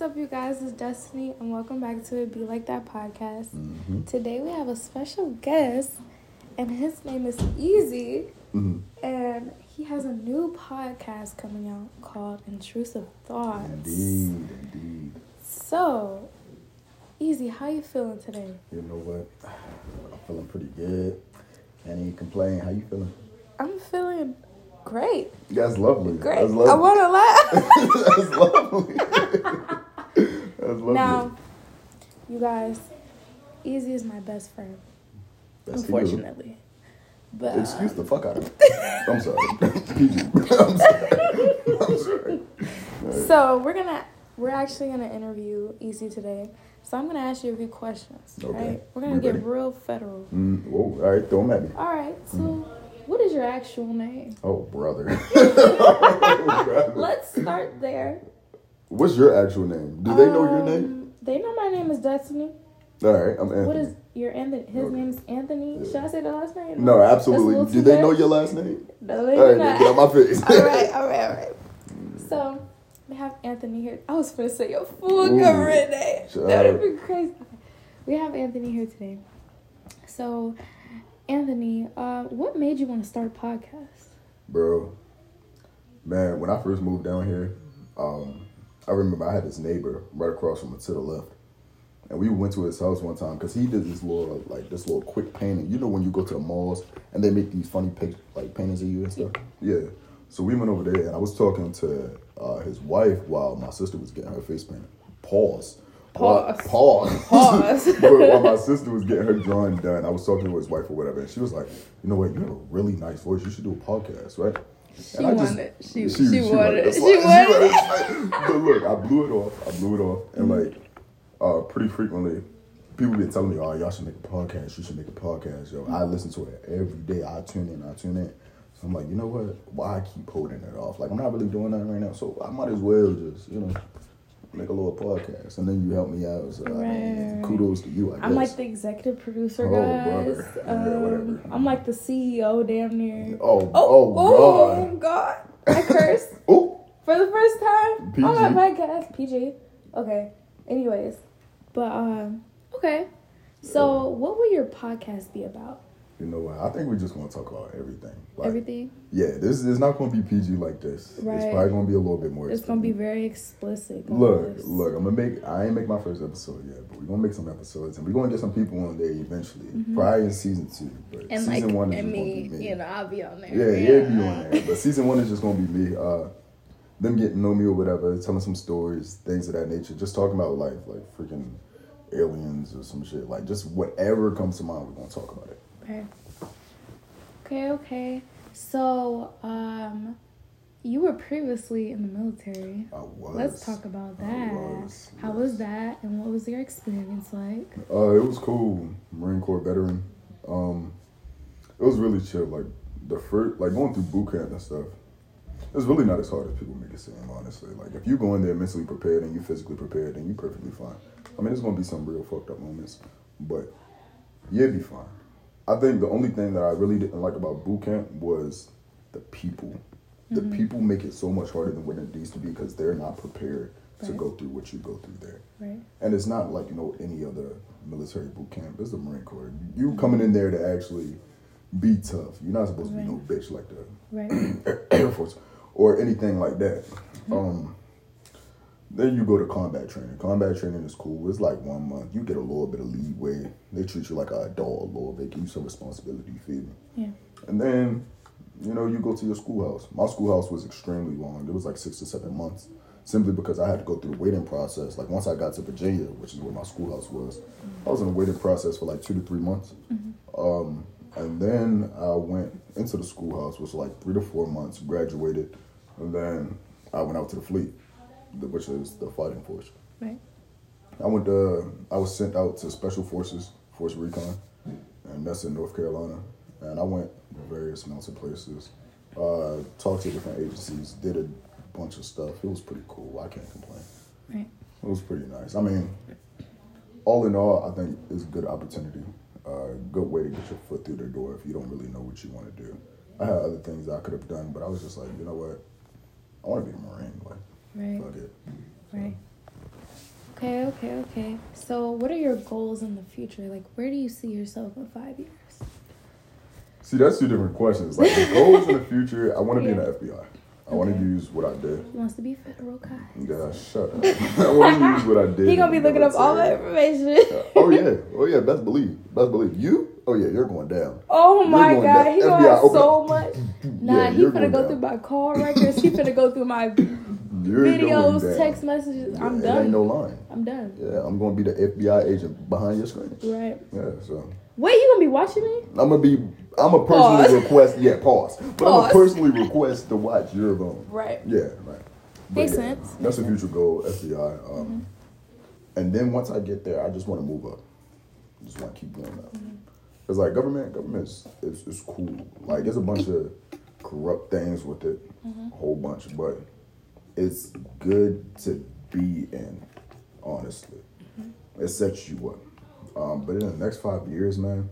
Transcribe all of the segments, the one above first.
What's up, you guys? It's Destiny, and welcome back to it Be Like That podcast. Mm-hmm. Today we have a special guest, and his name is EZ, Mm-hmm. and he has a new podcast coming out called Intrusive Thoughts. Indeed, indeed. So, EZ, how you feeling today? You know what? I'm feeling pretty good. Can't even complain. How you feeling? I'm feeling great. That's lovely. Great. That's I want to laugh. That's lovely. That's lovely. now, you guys, EZ is my best friend, That's unfortunately. But uh, Excuse the fuck out of me. I'm sorry. I'm sorry. I'm sorry. Alright. So we're gonna we're actually gonna interview EZ today. So I'm gonna ask you a few questions. Okay. Right? We're gonna We get ready? real federal. Mm, whoa, all right, throw them at me. All right. So Mm-hmm. what is your actual name? Oh, brother. Oh, brother. Let's start there. What's your actual name? Do they know your Um, name? They know my name is Destiny. All right, I'm Anthony. What is your Anthony? His Okay. name is Anthony. Yeah. Should I say the last name? No, absolutely. Do they know your last name? No, they All do not. get out my face. all right, all right, all right. So we have Anthony here. I was gonna say your full government name. That would be crazy. We have Anthony here today. So, Anthony, uh, what made you want to start a podcast? Bro, man, when I first moved down here, um, I remember I had this neighbor right across from me to the left. And we went to his house one time because he did this little, like, this little quick painting. You know when you go to the malls and they make these funny, pic- like, paintings of you and stuff? Yeah. So we went over there and I was talking to uh, his wife while my sister was getting her face painted. Pause. While- Pause. Pause. Pause. while my sister was getting her drawing done, I was talking to his wife or whatever, and she was like, "You know what? You have a really nice voice. You should do a podcast, right?" She And I just- wanted. She, she, wanted. wanted- She wanted. But look, I blew it off. I blew it off, and like, uh, pretty frequently, people been telling me, "Oh, y'all should make a podcast. You should make a podcast." Yo, I listen to it every day. I tune in. I tune in. So I'm like, you know what? Why I keep holding it off? Like, I'm not really doing that right now, so I might as well just, you know. Make a little podcast, and then you help me out. So I mean, kudos to you. I guess. I'm like the executive producer, Oh, guys. brother. Yeah, Um, whatever. I'm like the CEO, damn near. Oh, Oh, oh, oh, God. God. I cursed Oh, for the first time PG. on my podcast. PG. Okay. Anyways, but um, okay. So, what will your podcast be about? You know what? I think we're just gonna talk about everything. Like, Everything. Yeah, this is not going to be PG like this. Right. It's probably going to be a little bit more. It's gonna be very explicit. Look, guys. look. I'm gonna make. I ain't make my first episode yet, but we're gonna make some episodes, and we're gonna get some people on there eventually. Probably in season two, but Mm-hmm. And season like, one is and just me, gonna be me. you know, I'll be on there. Yeah, yeah, be on there. But season one is just gonna be me. Uh, them getting to know me or whatever, telling some stories, things of that nature. Just talking about life, like freaking aliens or some shit. Like just whatever comes to mind, we're gonna talk about it. Okay. Okay, okay. So, um, you were previously in the military. I was. Let's talk about that. was, How was that, and what was your experience like? Uh, it was cool. Marine Corps veteran. Um, it was really chill. Like the first, like going through boot camp and stuff. It's really not as hard as people make it seem. Honestly, like if you go in there mentally prepared and you physically prepared, then you're perfectly fine. I mean, there's gonna be some real fucked up moments, but you'll be fine. I think the only thing that I really didn't like about boot camp was the people. The people make it so much harder than what it needs to be because they're not prepared to go through what you go through there. Right. And it's not like, you know, any other military boot camp. It's the Marine Corps. You coming in there to actually be tough. You're not supposed to be no bitch like the Right. Air Force or anything like that. Um, then you go to combat training. Combat training is cool. It's like one month. You get a little bit of leeway. They treat you like an adult a little bit. Give you some responsibility. You feel me? Yeah. And then, you know, you go to your schoolhouse. My schoolhouse was extremely long. It was like six to seven months, simply because I had to go through the waiting process. Like once I got to Virginia, which is where my schoolhouse was, I was in a waiting process for like two to three months. Um, and then I went into the schoolhouse, which was like three to four months. Graduated, and then I went out to the fleet, which is the fighting force. Right. I went to, I was sent out to Special Forces, Force Recon, and that's in North Carolina. And I went to various mountain places, uh, talked to different agencies, did a bunch of stuff. It was pretty cool. I can't complain. Right. It was pretty nice. I mean, all in all, I think it's a good opportunity. Uh, good way to get your foot through the door if you don't really know what you want to do. I had other things I could have done, but I was just like, you know what? I want to be a Marine. Like, Right. fuck it. Right. Okay, okay, okay. So, what are your goals in the future? Like, where do you see yourself in five years? See, that's two different questions. Like the goals in the future, I want to Yeah. be in the FBI. I want to use what I did. He wants to be federal guy. Yeah, shut up. I want to use what I did. He gonna be looking up all the information. oh yeah, oh yeah. Best believe, best believe. You? Oh yeah, you're going down. Oh my god, down. he gonna have so up. much. Nah, Yeah, he going go down. through my call records. He finna go through my You're videos, text messages. Yeah, I'm done. Ain't no line. I'm done. Yeah, I'm gonna be the FBI agent behind your screen. Right. Yeah, so Wait, you gonna be watching me? I'm gonna be. I'm a personally Pause. request. Yeah, pause. But I'm Pause. gonna personally request to watch your phone. Right. Yeah, right. Makes yeah, sense. That's a future goal, FBI. Um, Mm-hmm. And then once I get there, I just want to move up. I just want to keep going up. Mm-hmm. Cause like government, government is, is, is cool. Like there's a bunch of corrupt things with it, Mm-hmm. a whole bunch, but it's good to be in. Honestly, Mm-hmm. it sets you up. Um, but in the next five years, man,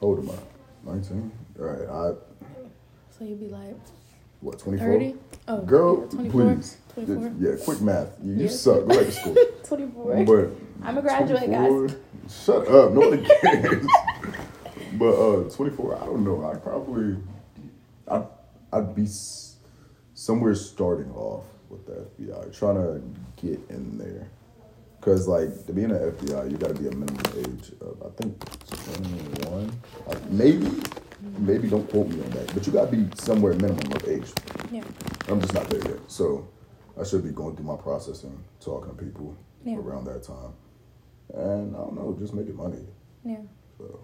how old am I? Nineteen. All right, I So you'd be like what twenty four. 30? Oh, Girl, yeah, 24. please. 24. Yeah, quick math. You, you Yeah. suck. Go back to school. 24. But I'm a graduate, 24 guys. Shut up. Nobody cares. but uh, 24. I don't know. I probably. I I'd be somewhere starting off with the FBI, trying to get in there. Cause like to be in the FBI, you got to be a minimum age of I think 21. Uh, maybe, maybe don't quote me on that, but you got to be somewhere minimum of age. Yeah. I'm just not there yet. So I should be going through my processing, talking to people Yeah. around that time. And I don't know, just making money. Yeah. So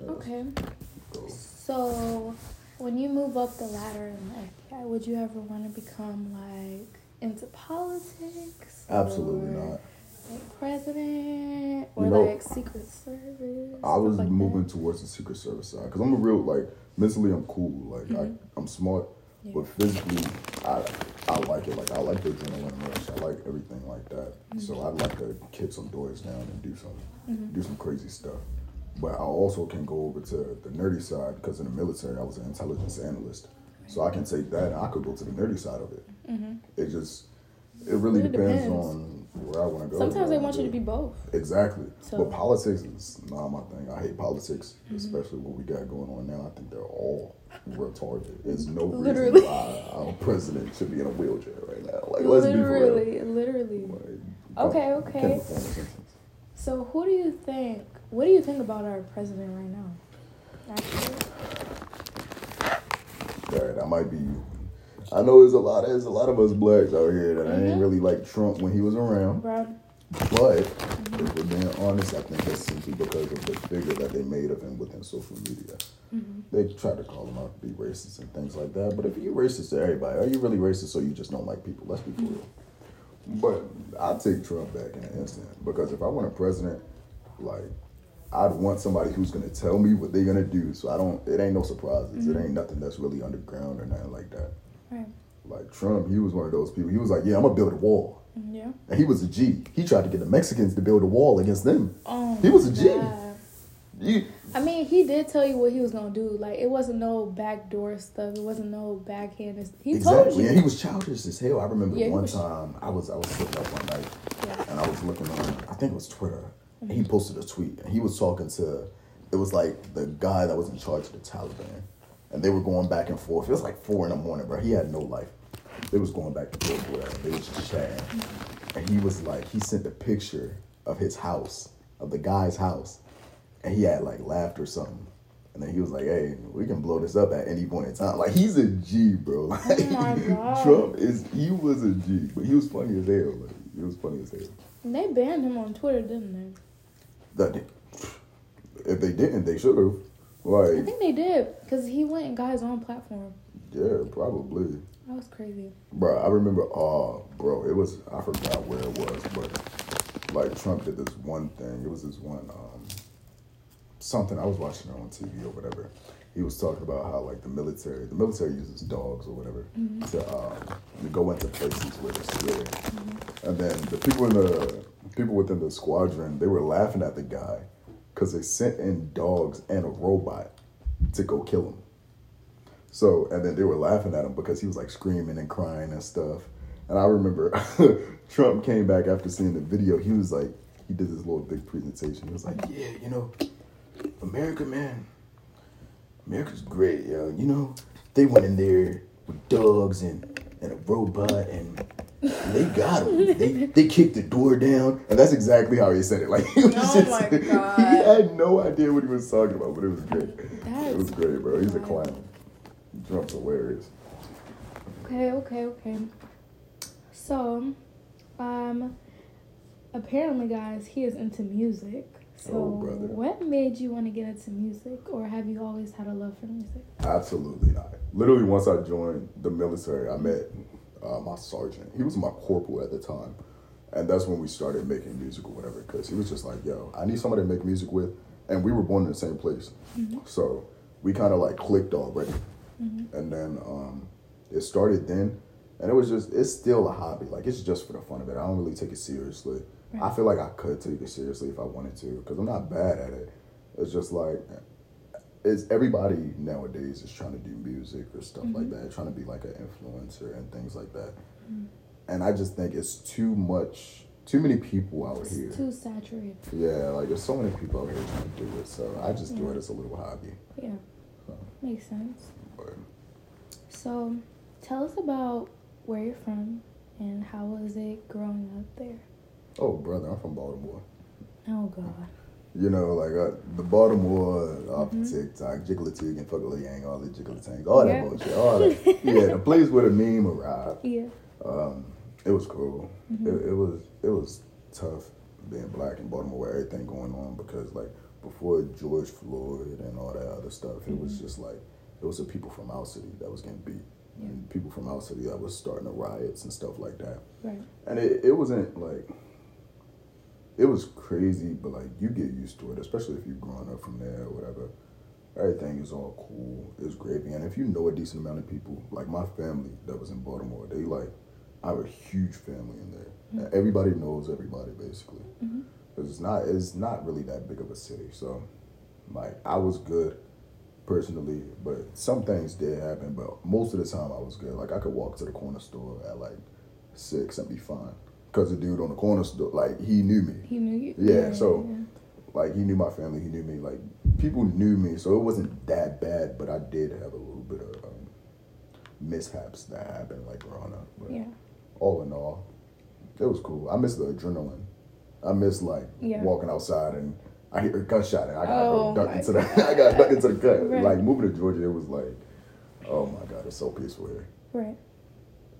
yeah, Okay. the goal. So, when you move up the ladder in FBI, would you ever want to become like into politics? Absolutely not. Like president or You know, like Secret Service? I was like moving that? towards the Secret Service side because I'm a real like mentally I'm cool. Like I, mm-hmm. I'm smart, Yeah. but physically I I like it. Like I like the adrenaline rush. I like everything like that. So mm-hmm. I'd like to kick some doors down and do some mm-hmm. do some crazy stuff. But I also can go over to the nerdy side because in the military I was an intelligence analyst. So I can take that and I could go to the nerdy side of it. Mm-hmm. It just it really Really depends, depends. on where I want to go. Sometimes they want you wanna be both. Exactly. So- but politics is not my thing. I hate politics, mm-hmm. especially what we got going on now. I think they're all retarded. There's no Literally. reason why our president should be in a wheelchair right now. Like, let's be for real. literally, literally. Like, Okay, okay. a. So, who do you think? What do you think about our president right now? Actually, All right, I might be. I know there's a lot. There's a lot of us blacks out here that Mm-hmm. ain't really like Trump when he was around. bro. But if we're being honest, I think that's simply because of the figure that they made of him within social media. Mm-hmm. They try to call him out to be racist and things like that. But if you're racist to everybody, are you really racist or you just don't like people? Let's be for real. But I'd take Trump back in an instant because if I want a president, like I'd want somebody who's gonna tell me what they're gonna do. So I don't. It ain't no surprises. It mm-hmm. ain't nothing that's really underground or nothing like that. Right. Like Trump, he was one of those people. He was like, "Yeah, I'm gonna build a wall." Mm-hmm, yeah. And he was a G. He tried to get the Mexicans to build a wall against them. Oh. He was a G. God. You, I mean, he did tell you what he was gonna do. Like, it wasn't no backdoor stuff. It wasn't no backhanded. He exactly. told you. And he was childish as hell. I remember Yeah, one time I was I was sitting up one night Yeah. and I was looking on I think it was Twitter. And he posted a tweet and he was talking to it was like the guy that was in charge of the Taliban. And they were going back and forth. It was like four in the morning, bro. He had no life. They was going back and forth whatever. They was just chatting. And he was like, he sent a picture of his house, of the guy's house. And he had like laughed or something. And then he was like, hey, we can blow this up at any point in time. Like he's a G, bro. Oh like, Oh my God. Trump is he was a G, but he was funny as hell. Like, he was funny as hell. They banned him on Twitter, didn't they? That if they didn't, they should have. Like I think they did because he went and got his own platform. yeah, probably. That was crazy. Bro, I remember, oh, bro, it was, I forgot where it was, but like Trump did this one thing. It was this one, um, something I was watching it on TV or whatever. He was talking about how like the military, the military uses dogs or whatever to, um, to go into places where they're scared. And then the people in the people within the squadron, they were laughing at the guy because they sent in dogs and a robot to go kill him. So, and then they were laughing at him because he was like screaming and crying and stuff. And I remember Trump came back after seeing the video. He was like, he did this little big presentation. He was like, yeah, you know, America, man, America's great, yo. You know, they went in there with dogs and, and a robot and they got him. They, they kicked the door down. And that's exactly how he said it. Like, he was Oh just, he had no idea what he was talking about, but it was great. it was great, bro. He's a clown. Trump's hilarious. Okay, okay, okay. So, um, apparently, guys, he is into music. So, Oh, brother. what made you want to get into music, or have you always had a love for music? Absolutely not. Literally, once I joined the military, I met uh, my sergeant. He was my corporal at the time. And that's when we started making music or whatever. Because he was just like, yo, I need somebody to make music with. And we were born in the same place. So we kind of like clicked already. And then um, it started then. And it was just, it's still a hobby. Like, it's just for the fun of it. I don't really take it seriously. I feel like I could take it seriously if I wanted to. Because I'm not bad at it. It's just like, it's everybody nowadays is trying to do music or stuff like mm-hmm. that, trying to be like an influencer and things like that. Mm-hmm. And I just think it's too much, too many people out It's here. too saturated. Yeah, like there's so many people out here trying to do it. So I just do it as a little hobby. Yeah, So, makes sense. but So, tell us about where you're from and how was it growing up there? oh, brother, I'm from Baltimore. Oh God. You know, like uh, the Baltimore off Mhm. TikTok, Jigglytig and Fuggly Yang, all the Jigglytings, all that Yeah. bullshit, all that. yeah, the place where the meme arrived. Yeah. Um, it was cool. Mhm. It, it was it was tough being black in Baltimore with everything going on because like before George Floyd and all that other stuff, it was Mhm. just like it was the people from our city that was getting beat. And people from our city that was starting the riots and stuff like that. Right. And it, it wasn't like it was crazy, but like you get used to it, especially if you're growing up from there or whatever. Everything is all cool. It's gravy. And if you know a decent amount of people, like my family that was in Baltimore, they like I have a huge family in there. And everybody knows everybody basically. Mhm. 'Cause it's not it's not really that big of a city. So like I was good personally, but some things did happen, but most of the time I was good. Like I could walk to the corner store at like six and be fine. Cause the dude on the corner store, like he knew me. He knew you. Yeah, so- yeah. Like he knew my family, he knew me. Like people knew me, so it wasn't that bad. But I did have a little bit of um, mishaps that happened, like growing up. But Yeah. all in all, it was cool. I miss the adrenaline. I miss like Yeah. walking outside and I hear a gunshot and I gotta Oh go duck into the I gotta duck into the cut. Right. Like moving to Georgia, it was like, oh my god, it's so peaceful here. Right.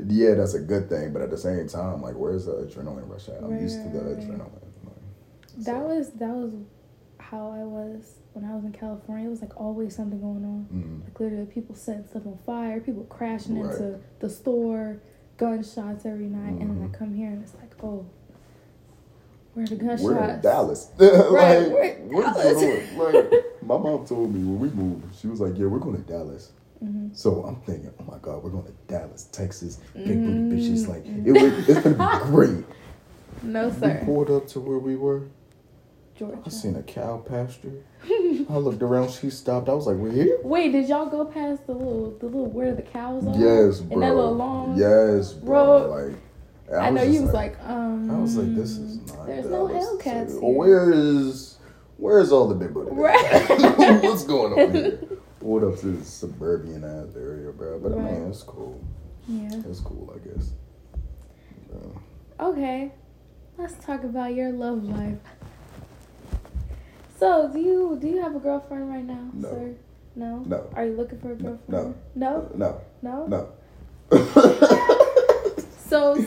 Yeah, that's a good thing, but at the same time, like, where's the adrenaline rush at? I'm Right, used to the adrenaline. Like, That so- was that was how I was when I was in California. It was like always something going on. Mhm. Like literally people setting stuff on fire, people crashing Right. into the store, gunshots every night, and then. I come here and it's like, oh, where are the gunshots? We're in Dallas. Right, like, we're in what's Dallas. going on? Like, my mom told me when we moved, she was like, "Yeah, we're going to Dallas." Mhm. So I'm thinking, "Oh my God, we're going to Dallas, Texas, big booty Mm. bitches." Like, it was, it's gonna be great. No We sir, pulled up to where we were. Georgia. I seen a cow pasture. I looked around. She stopped. I was like, "We're here." Wait, did y'all go past the little the little where the cows are? Yes, bro. And that little long yes, bro. road? Like, and I, know you was like, um. I was like, this is not. There's no Hellcats here. Where is where's all the big booty? Right. What's going on here? Pulled up to this suburban ass area, bro. But I mean, it's cool. Yeah. It's cool, I guess. Okay, let's talk about your love life. So, do you do you have a girlfriend right now, No. sir? No. No. Are you looking for a girlfriend? No. No. no, No. no. So,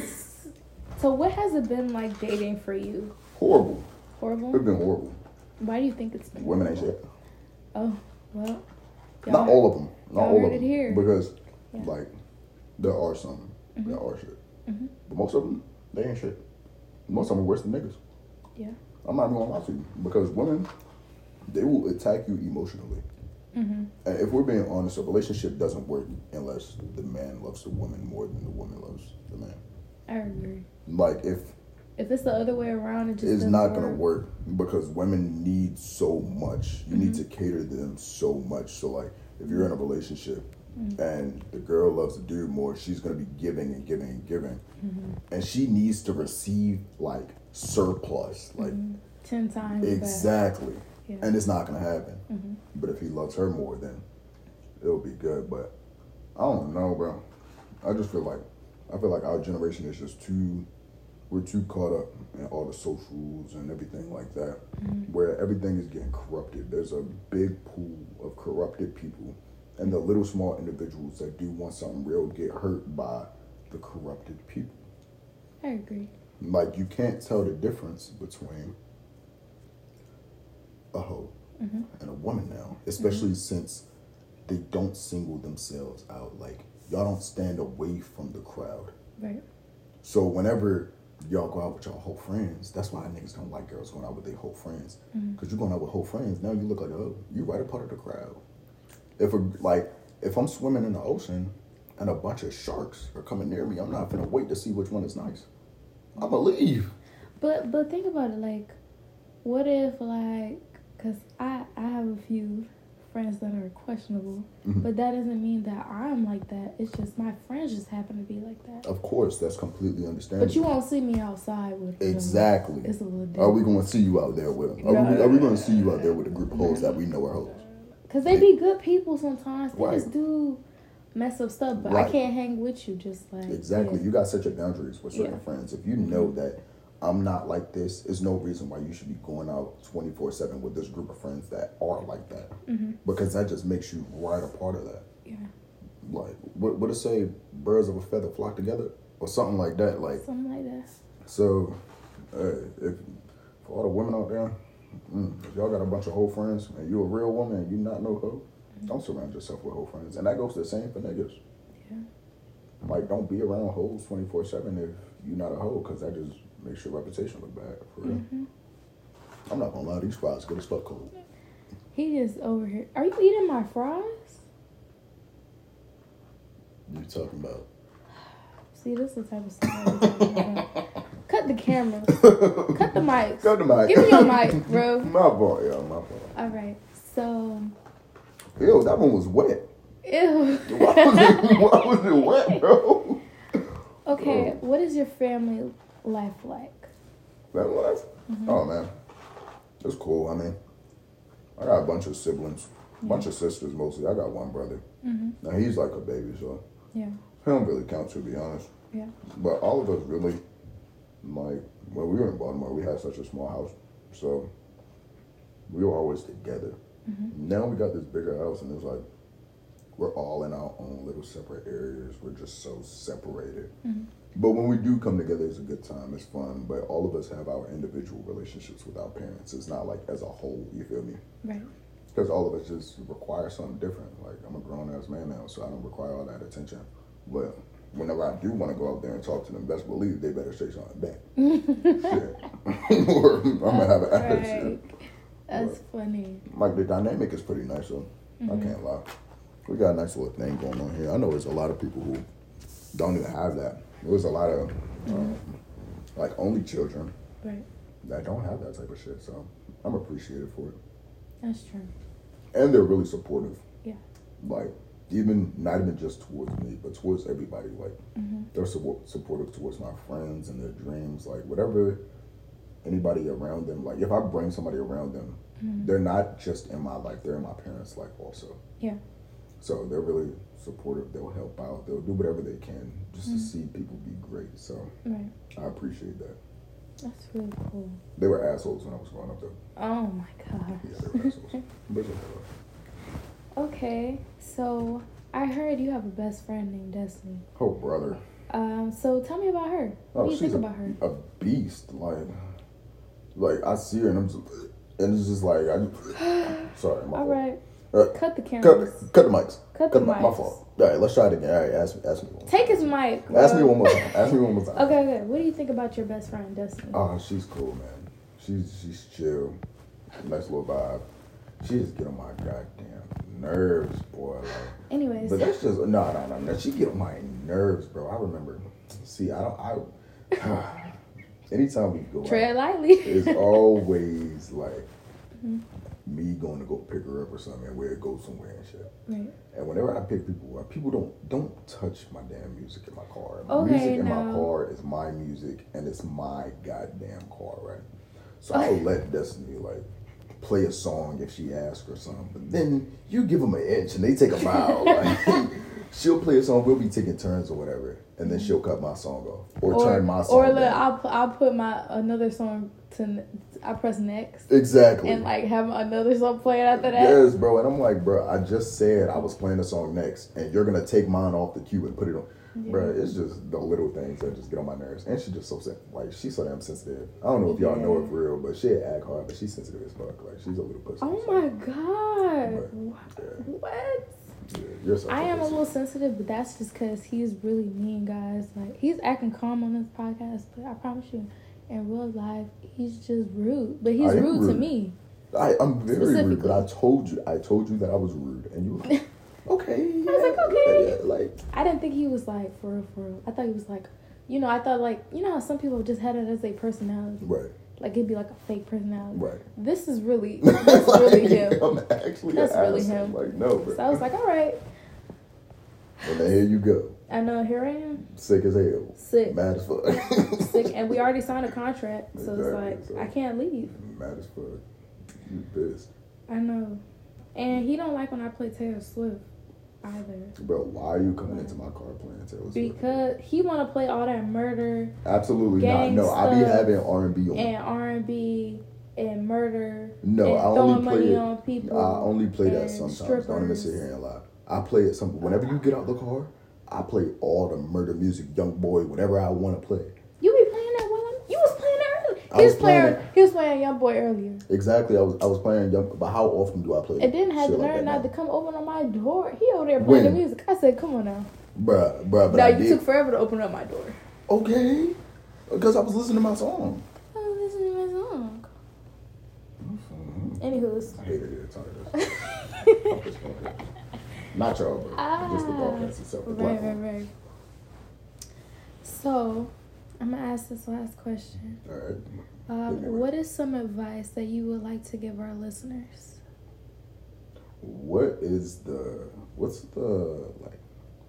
so what has it been like dating for you? horrible. Horrible. It's been horrible. Why do you think it's been? Women ain't shit. Oh, well. Not all of them. Not y'all of them. here. Because, Yeah. like, there are some Mhm. that are shit. Mhm. But most of them, they ain't shit. Most of them are worse than niggas. Yeah. I'm not even gonna lie to you. Because women, they will attack you emotionally. Mhm. And if we're being honest, a relationship doesn't work unless the man loves the woman more than the woman loves the man. I agree. Like, if If it's the other way around, it just it's not gonna work because women need so much. You need Mhm. to cater to them so much. So like if you're in a relationship, mm-hmm. and the girl loves the dude more, she's gonna be giving and giving and giving, mm-hmm. and she needs to receive like surplus, like mm-hmm. Ten times. exactly, Yeah. and it's not gonna happen. But if he loves her more, then it'll be good. But I don't know, bro. I just feel like I feel like our generation is just too we're too caught up in all the socials and everything like that, where everything is getting corrupted. There's a big pool of corrupted people, and the little small individuals that do want something real get hurt by the corrupted people. I agree. Like you can't tell the difference between a hoe Mm-hmm. and a woman now, especially since they don't single themselves out. Like y'all don't stand away from the crowd. Right. So whenever y'all go out with y'all whole friends, that's why niggas don't like girls going out with their whole friends. Mm-hmm. Cause you're going out with whole friends. Now you look like oh, you're right a part of the crowd. If a, like if I'm swimming in the ocean and a bunch of sharks are coming near me, I'm not gonna wait to see which one is nice. I'ma leave. But but think about it, like, what if like, cause I I have a few friends that are questionable, Mhm. but that doesn't mean that I'm like that. It's just my friends just happen to be like that. Of course, that's completely understandable. But you won't see me outside with them. Exactly. It's a little different. Are we going to see you out there with them? Are, we, are we going to see you out there with a group of hoes that we know are hoes? Cause they be good people sometimes. They Right. just do mess up stuff, but Right. I can't hang with you just like Exactly. yeah. You got set your boundaries with certain Yeah. friends. If you know that I'm not like this, there's no reason why you should be going out 24 7 with this group of friends that are like that. Mm-hmm. Because that just makes you right a part of that. Yeah. Like, what what it say? Birds of a feather flock together? Or something like that. Like, Something like that. So, uh, if for all the women out there, mm, if y'all got a bunch of whole friends and you a real woman and you not no hoe, don't surround yourself with whole friends. And that goes the same for niggas. Yeah. Like, don't be around hoes twenty four seven if you not a hoe, because that just makes your reputation look bad. For real. hmm I'm not gonna lie, these fries good as fuck cold. He just over here. Are you eating my fries? You talking about? See, this is the type of stuff. Cut the camera. Cut the mics. Cut the mic. Give me your mic, bro. my fault, yeah, my fault. All right. So, Ew, that one was wet. ew. Why was it, why was it wet, bro? Okay, what is your family life like? That was? Mm-hmm. Oh man, it's cool. I mean, I got a bunch of siblings, a bunch of sisters mostly. I got one brother. Mm-hmm. Now he's like a baby, so Yeah. he don't really count to be honest. Yeah. But all of us really, like when we were in Baltimore, we had such a small house, so we were always together. Mm-hmm. Now we got this bigger house, and it's like we're all in our own little separate areas. We're just so separated. Mhm. But when we do come together, it's a good time. It's fun. But all of us have our individual relationships with our parents. It's not like as a whole. You feel me? Right. Because all of us just require something different. Like I'm a grown ass man now, so I don't require all that attention. But whenever I do want to go out there and talk to them, best believe they better say something back. Or I'm gonna have an attitude. Right. That's funny. Like the dynamic is pretty nice, so I mm-hmm. can't lie. We got a nice little thing going on here. I know there's a lot of people who don't even have that. There's a lot of um, like only children Right. that don't have that type of shit. So I'm appreciative for it, That's true. and they're really supportive. Yeah. Like even not even just towards me, but towards everybody. Like Mm-hmm. they're support, supportive towards my friends and their dreams. Like whatever anybody around them. Like if I bring somebody around them, Mhm. they're not just in my life; they're in my parents' life also. Yeah. So they're really supportive. They'll help out. They'll do whatever they can just to Mhm. see people be great. So Right. I appreciate that. That's really cool. They were assholes when I was growing up, though. Oh my god. Yeah, they were assholes. But okay, so I heard you have a best friend named Destiny. Oh, brother. Um, so tell me about her. What Oh, do you think a, about her? a beast. Like, like I see her and I'm just, and it's just like I. Just, sorry, my All fault. right, Uh, cut the cameras. cut the mics. Cut the my, my fault. All right, let's try it again. All right, ask, ask me one. Take his mic. Ask me one more time. Ask me one more time. Okay, okay. What do you think about your best friend Destiny? Oh, she's cool, man. She's she's chill. Nice little vibe. She just get on my goddamn nerves, boy. Like, Anyways, but that's just no, no, no, no. She get on my nerves, bro. I remember. See, I don't. I. anytime we go, out, lightly. it's always like me going to go pick her up or something and where it goes somewhere and shit. Right. And whenever I pick people up, people don't don't touch my damn music in my car. My Okay, music in my car is my music and it's my goddamn car, right? So I'll let Destiny like play a song if she asks or something. But then you give them an inch and they take a mile. like, she'll play a song, we'll be taking turns or whatever, and then she'll cut my song off or, Or, turn my song. or look. I'll I'll put my another song to I press next exactly. and like have another song playing after that. Yes, bro. And I'm like, bro, I just said I was playing the song next, and you're gonna take mine off the queue and put it on. Bro, it's just the little things that just get on my nerves. And she's just so sen- like she's so damn sensitive. I don't know if y'all know her for real, but she act hard, but she's sensitive as fuck. Like she's a little pussy. Oh my god! Yeah. What? Yeah, you're such I am a little sensitive, but that's just because he's really mean, guys. Like he's acting calm on this podcast, but I promise you, in real life, he's just rude. But he's I am rude, to me. I, I'm very rude, but I told you, I told you that I was rude, and you were like, okay. Yeah, was like, okay. yeah, like I didn't think he was like for real, for real. I thought he was like, you know, I thought like, you know how some people just had it as a personality, right, like it'd be like a fake personality. right. This is really, that's really him. I'm actually That's really asshole. him. Like no, bro. So I was like, all right, and then here you go, I know here I am, sick as hell, sick, mad as fuck. sick, and we already signed a contract, so it's like so- I can't leave. Mad as fuck. You pissed. I know. And he don't like when I play Taylor Swift either. Bro, why are you coming into my car playing Taylor Swift? Because he wanna play all that murder Absolutely not. No, I be having R and B on. and R and B and murder No, I only play money on people. I only play that sometimes. Don't even sit strippers. here and lie. I play it some. Whenever you get out the car, I play all the murder music, YoungBoy, whatever I want to play. You be playing that while I'm, you was playing that earlier. I He was, was playing, playing- he was playing YoungBoy earlier. Exactly. I was I was playing Young, but how often do I play? And then had shit the like not now? to come open on my door. He over there playing When? the music. I said, Come on now. Bruh, bruh, but now I you did. took forever to open up my door. okay, because I was listening to my song. I was listening to my song. Mhm. Anywho's. I hated it. Tired Not y'all, bro. Just the Ah. podcast itself. The Right, right, platform. right. So, I'm gonna ask this last question. All right. Um, Hit me with what is some advice that you would like to give our listeners? What is the what's the like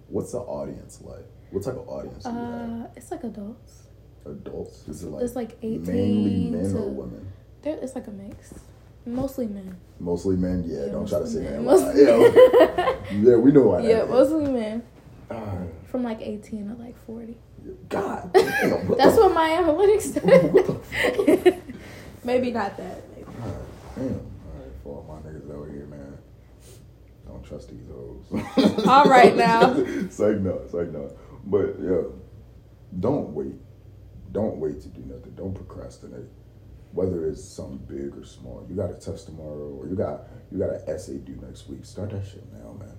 what's the audience like? What type of audience do you have? Uh, it's like adults. Adults? Is it like, it's like 18 mainly men to, or women? There, it's like a mix. Mostly men. Mostly men. Yeah, Yeah, don't try to say that. men. Yeah, yeah, we know why. that yeah, is. mostly men. Ah, From like 18 to like 40. God, damn, what That's the, what my analytics What the said. Maybe not that. Maybe. God, damn. All right, for all my niggas out here, man. Don't trust these hoes. All right, now. it's like no, it's like no. But yeah, don't wait. Don't wait to do nothing. Don't procrastinate. Whether it's something big or small, you got a test tomorrow, or you got you got an essay due next week. Start that shit now, man.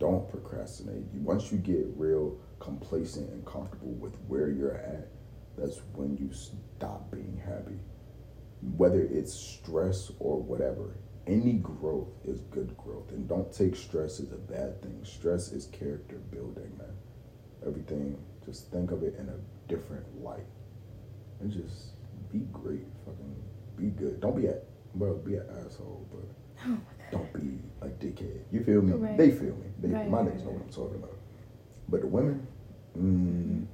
Don't procrastinate. Once you get real complacent and comfortable with where you're at, that's when you stop being happy. Whether it's stress or whatever, any growth is good growth. And don't take stress as a bad thing. Stress is character building, man. Everything, just think of it in a different light. And just be great. Fucking be good. Don't be a well, be an asshole, but Oh don't be a dickhead. You feel me? Right. They feel me. They, Right, my right, niggas know what I'm talking about. But the women, mm,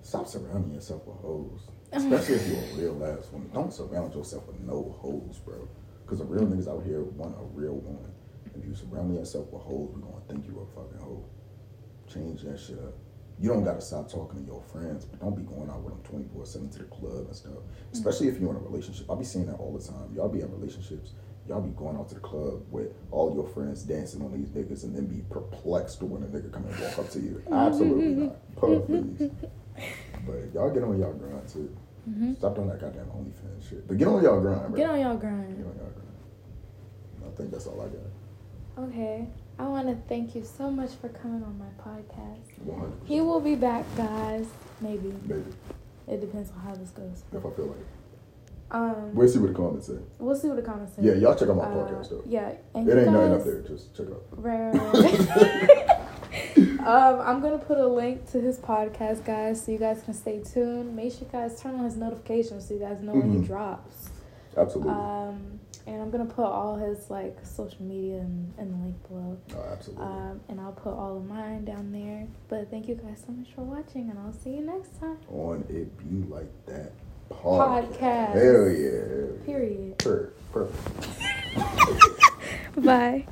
stop surrounding yourself with hoes. Especially if you're a real ass woman. Don't surround yourself with no hoes, bro. Because the real niggas out here want a real woman. If you surround yourself with hoes, we gonna think you're a fucking hoe. Change that shit up. You don't gotta stop talking to your friends, but don't be going out with them 24 7 to the club and stuff. Especially if you're in a relationship. I'll be seeing that all the time. Y'all be in relationships. Y'all be going out to the club with all your friends dancing on these niggas and then be perplexed when a nigga come and walk up to you. Absolutely not. Please. But y'all get on y'all grind too. Mm-hmm. Stop doing that goddamn OnlyFans shit. But get on y'all grind, bro. Get on y'all grind. Get on y'all grind. I think that's all I got. Okay. I want to thank you so much for coming on my podcast. 100%. He will be back, guys. Maybe. Maybe. It depends on how this goes. If I feel like it. Um, We'll see what the comments say. we'll see what the comments say. Yeah, y'all check out my Uh, podcast though. Yeah, and It ain't nothing up there. Just check it out. Right, um, I'm gonna put a link to his podcast, guys, so you guys can stay tuned. Make sure you guys turn on his notifications so you guys know when he Mhm. drops. Absolutely. Um, and I'm gonna put all his like social media in, in the link below. oh, absolutely. Um, and I'll put all of mine down there. But thank you guys so much for watching, and I'll see you next time. On it be like that podcast. Podcast. Hell yeah. Period. Per- Perfect. Bye.